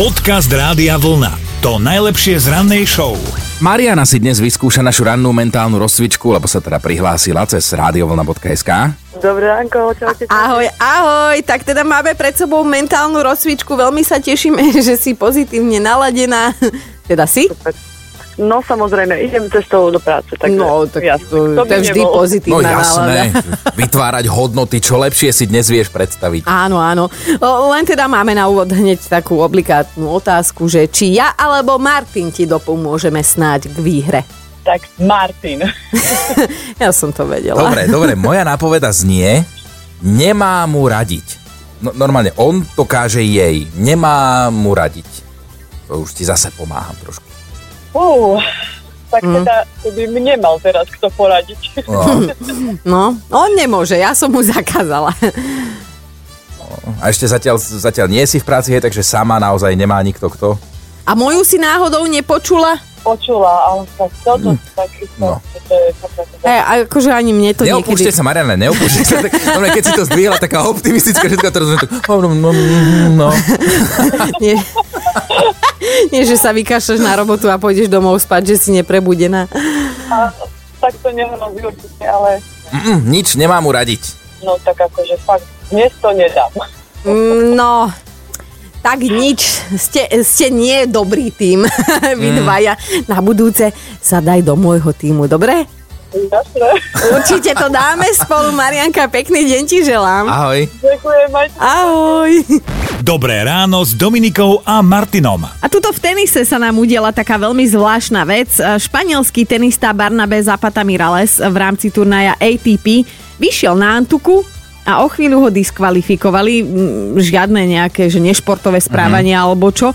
Podcast Rádia Vlna. To najlepšie z rannej show. Mariana si dnes vyskúša našu rannú mentálnu rozcvičku, lebo sa teda prihlásila cez radiovlna.sk. Dobré ránko, čaute. Ahoj, ahoj, tak teda máme pred sebou mentálnu rozcvičku, veľmi sa tešíme, že si pozitívne naladená. Teda si? No samozrejme, idem cestou do práce. Takže, No, tak jasne. to, to je vždy nebol? No pozitívna nálada. jasné, vytvárať hodnoty, čo lepšie si dnes vieš predstaviť. Áno, áno. Len teda máme na úvod hneď takú obligátnu otázku, že či ja alebo Martin ti dopomôžeme snáď k výhre. Tak Martin. Ja som to vedela. Dobre, dobre, moja nápoveda znie, nemá mu radiť. No, normálne, on to káže jej, nemá mu radiť. To už ti zase pomáham trošku. Uh, tak teda to by mne mal teraz kto poradiť. No, No, on nemôže, ja som mu zakázala. a ešte zatiaľ, zatiaľ nie si v práci, hej, takže sama naozaj nemá nikto kto. A moju si náhodou nepočula? Počula, ale tak toto takisto, No. že to je. E, akože ani mne to Neopúšte niekedy... sa, Mariana, neopúšte sa. Tak, dobre, keď si to zdvihla, taká optimistická všetko, teraz sme tak... No. Nie, nie, že sa vykašľaš na robotu a pôjdeš domov spať, že si neprebudená. A, tak to nehrozí určite, ale Mm, nič, nemá mu radiť. no tak akože fakt, dnes to nedám. Mm, No, tak nič. Ste, ste nie dobrý tým, vy dvaja. Na budúce sa daj do môjho týmu, dobre? Určite to dáme spolu, Marianka, pekný deň ti želám. Ahoj. Ďakujem, majte Ahoj. Dobré ráno s Dominikou a Martinom. A tuto v tenise sa nám udiela taká veľmi zvláštna vec. Španielský tenista Barnabé Zapata Mirales v rámci turnaja ATP vyšiel na Antuku a o chvíľu ho diskvalifikovali. Mm, Žiadne nejaké že nešportové správanie mm-hmm. alebo čo.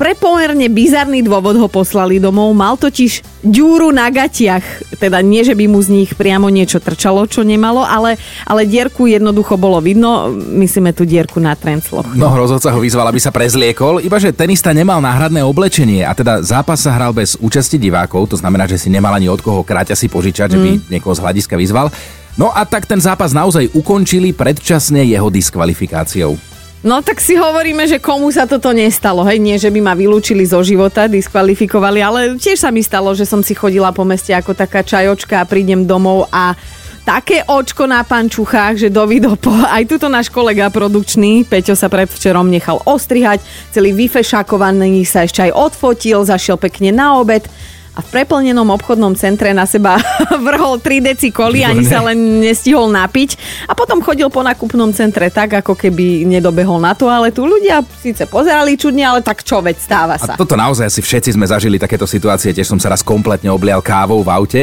Pre pomerne bizarný dôvod ho poslali domov. Mal totiž ďúru na gatiach. Teda nie, že by mu z nich priamo niečo trčalo, čo nemalo, ale, ale dierku jednoducho bolo vidno. Myslíme tú dierku na trencloch. No rozhodca ho vyzval, aby sa prezliekol, iba že tenista nemal náhradné oblečenie a teda zápas sa hral bez účasti divákov, to znamená, že si nemal ani od koho kráťa si požičať, že by niekoho z hľadiska vyzval. No a tak ten zápas naozaj ukončili predčasne jeho diskvalifikáciou. No tak si hovoríme, že komu sa toto nestalo, hej, nie že by ma vylúčili zo života, diskvalifikovali, ale tiež sa mi stalo, že som si chodila po meste ako taká čajočka a prídem domov a také očko na pančuchách, že dovidopo. Aj tuto náš kolega produkčný, Peťo sa predvčerom nechal ostrihať, celý vyfešakovaný sa ešte aj odfotil, zašiel pekne na obed a v preplnenom obchodnom centre na seba vrhol 3 deci koli, ani sa len nestihol napiť a potom chodil po nakupnom centre tak, ako keby nedobehol na toaletu. Ľudia síce pozerali čudne, ale tak čo, veď stáva A sa. toto naozaj asi všetci sme zažili takéto situácie, tiež som sa raz kompletne oblial kávou v aute.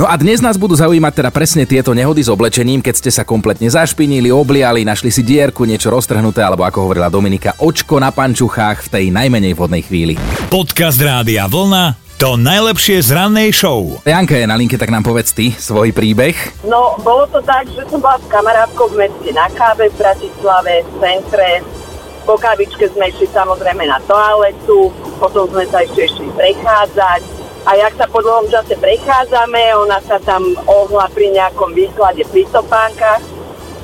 No a dnes nás budú zaujímať teda presne tieto nehody s oblečením, keď ste sa kompletne zašpinili, obliali, našli si dierku, niečo roztrhnuté, alebo ako hovorila Dominika, očko na pančuchách v tej najmenej vhodnej chvíli. Podcast Rádia Vlna. To najlepšie z rannej show. Janka je na linke, tak nám povedz ty svoj príbeh. No, bolo to tak, že som bola s kamarátkou v meste na káve v Bratislave, v centre. Po kávičke sme išli samozrejme na toaletu, potom sme sa ešte išli prechádzať. A jak sa po dlhom čase prechádzame, ona sa tam ohla pri nejakom výklade pri topánkach.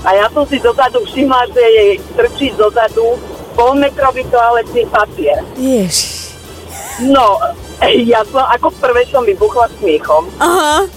A ja som si dozadu všimla, že jej trčí dozadu polmetrový toaletný papier. Ježiš. No, ja som, ako prvé som vybuchla smiechom. Aha.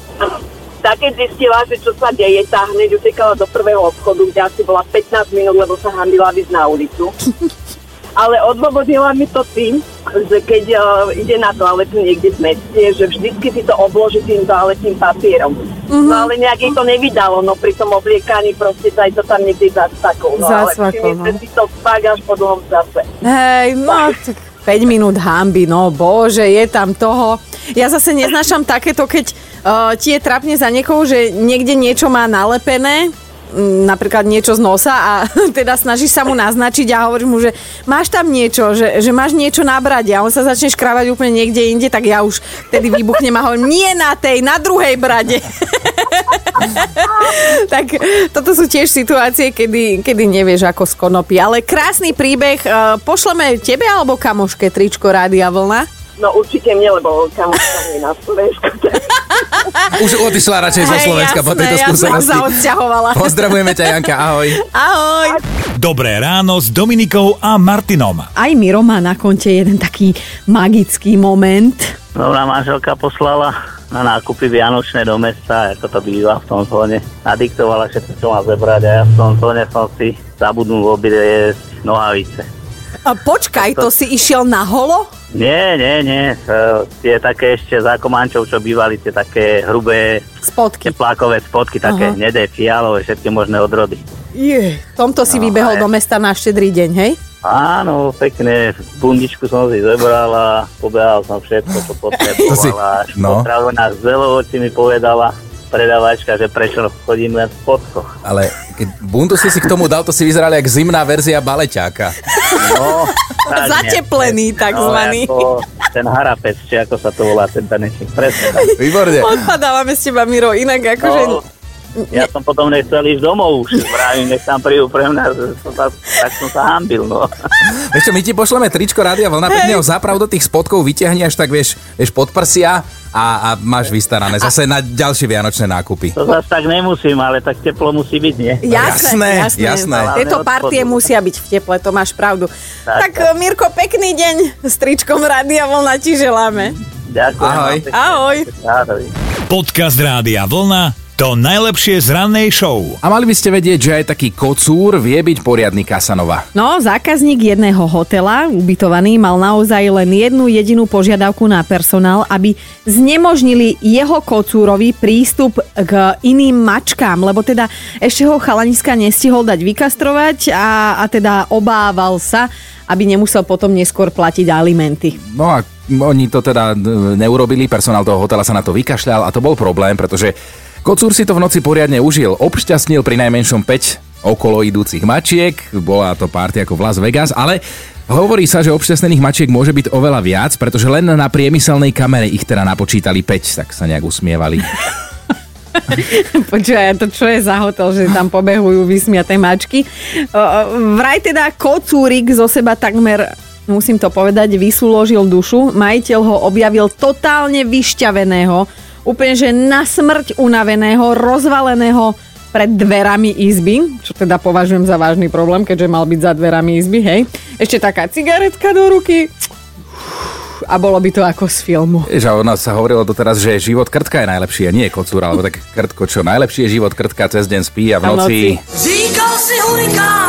Tak keď zistila, že čo sa deje, tá hneď utekala do prvého obchodu, kde asi bola 15 minút, lebo sa hambila ísť na ulicu. Ale odôvodnila mi to tým, že keď uh, ide na toaletu niekde v meste, že vždycky si to obloží tým toaletným papierom. Mm-hmm. No ale nejak jej to nevydalo, no pri tom obliekaní proste sa aj to tam niekde zacvakol. No ale všimli sme no. si to fakt až po dlhom čase. Hej, no, tak 5 minút hamby, no bože, je tam toho. Ja zase neznášam takéto, keď uh, ti je trapne za niekoho, že niekde niečo má nalepené, napríklad niečo z nosa a teda snažíš sa mu naznačiť a hovoríš mu, že máš tam niečo, že, že máš niečo na brade a on sa začne škrávať úplne niekde inde, tak ja už vtedy vybuchnem a hovorím, nie na tej, na druhej brade. tak toto sú tiež situácie, kedy, kedy nevieš ako z konopy. Ale krásny príbeh. E, Pošleme tebe alebo kamoške tričko Rádia Vlna? No určite mne, lebo kamoška nie na Slovensku. Už odišla radšej zo Slovenska po tejto skúsenosti. odsťahovala. Pozdravujeme ťa, Janka, ahoj. Ahoj. Dobré ráno s Dominikou a Martinom. Aj Miro má na konte jeden taký magický moment. Dobrá manželka poslala na nákupy Vianočné do mesta, ako to býva v tom zóne. Nadiktovala všetko, čo má zebrať a ja v tom zóne som si zabudnul v obide nohavice. A počkaj, to si išiel na holo? Nie, nie, nie. e, Tie také ešte za komančov, čo bývali, tie také hrubé Spodky. teplákové spodky, také Aha. hnedé, fialové, všetky možné odrody. Je. Tomto si No, vybehol aj. do mesta na štedrý deň, hej? Áno, pekne, bundičku som si zebral a pobehal som všetko, čo To si- potrebovala. Až no. potravená z mi povedala predavačka, že prečo chodím len v spodkoch. Ale keď bundu si si k tomu dal, to si vyzeral jak zimná verzia baleťáka. No, tak Zateplený, nie. takzvaný. No, ten harapec, či ako sa to volá, ten tanečník. Presne tak. Výborne. Odpadávame z teba, Miro, inak akože... No, ja som potom nechcel ísť domov už. Vravím, nech tam prídu pre mňa, že som sa, tak som sa hambil, no. Vieš čo, my ti pošleme tričko Rádia Vlna, pekne ho záprav do tých spodkov vyťahni až tak, vieš, vieš pod prsia a, a máš vystarané zase na ďalšie vianočné nákupy. To zase tak nemusím, ale tak teplo musí byť, nie? Jasné, jasné, jasné. Tieto partie musia byť v teple, to máš pravdu. Tak, Tak, tak Mirko, pekný deň s tričkom Rádia Vlna ti želáme. Ďakujem. Ahoj. Ahoj. Ahoj. Podcast Rádia Vlna to najlepšie z rannej show. A mali by ste vedieť, že aj taký kocúr vie byť poriadny Kasanova. No, zákazník jedného hotela, ubytovaný, mal naozaj len jednu jedinú požiadavku na personál, aby znemožnili jeho kocúrovi prístup k iným mačkám, lebo teda ešte ho chalaniska nestihol dať vykastrovať a, a teda obával sa, aby nemusel potom neskôr platiť alimenty. No a oni to teda neurobili, personál toho hotela sa na to vykašľal a to bol problém, pretože kocúr si to v noci poriadne užil, obšťastnil pri najmenšom 5 okolo idúcich mačiek, bola to party ako v Las Vegas, ale hovorí sa, že obšťastnených mačiek môže byť oveľa viac, pretože len na priemyselnej kamere ich teda napočítali 5, tak sa nejak usmievali. Počúvaj, to čo je za hotel, že tam pobehujú vysmiaté mačky. Vraj teda kocúrik zo seba takmer musím to povedať, vysúložil dušu. Majiteľ ho objavil totálne vyšťaveného, úplne že na smrť unaveného, rozvaleného pred dverami izby, čo teda považujem za vážny problém, keďže mal byť za dverami izby, hej. Ešte taká cigaretka do ruky a bolo by to ako z filmu. Vieš, a ona sa hovorilo doteraz, že život krtka je najlepší a nie je kocúr, alebo tak krtko čo, najlepší je život krtka, cez deň spí a v A noci... noci. Říkal si hurikán,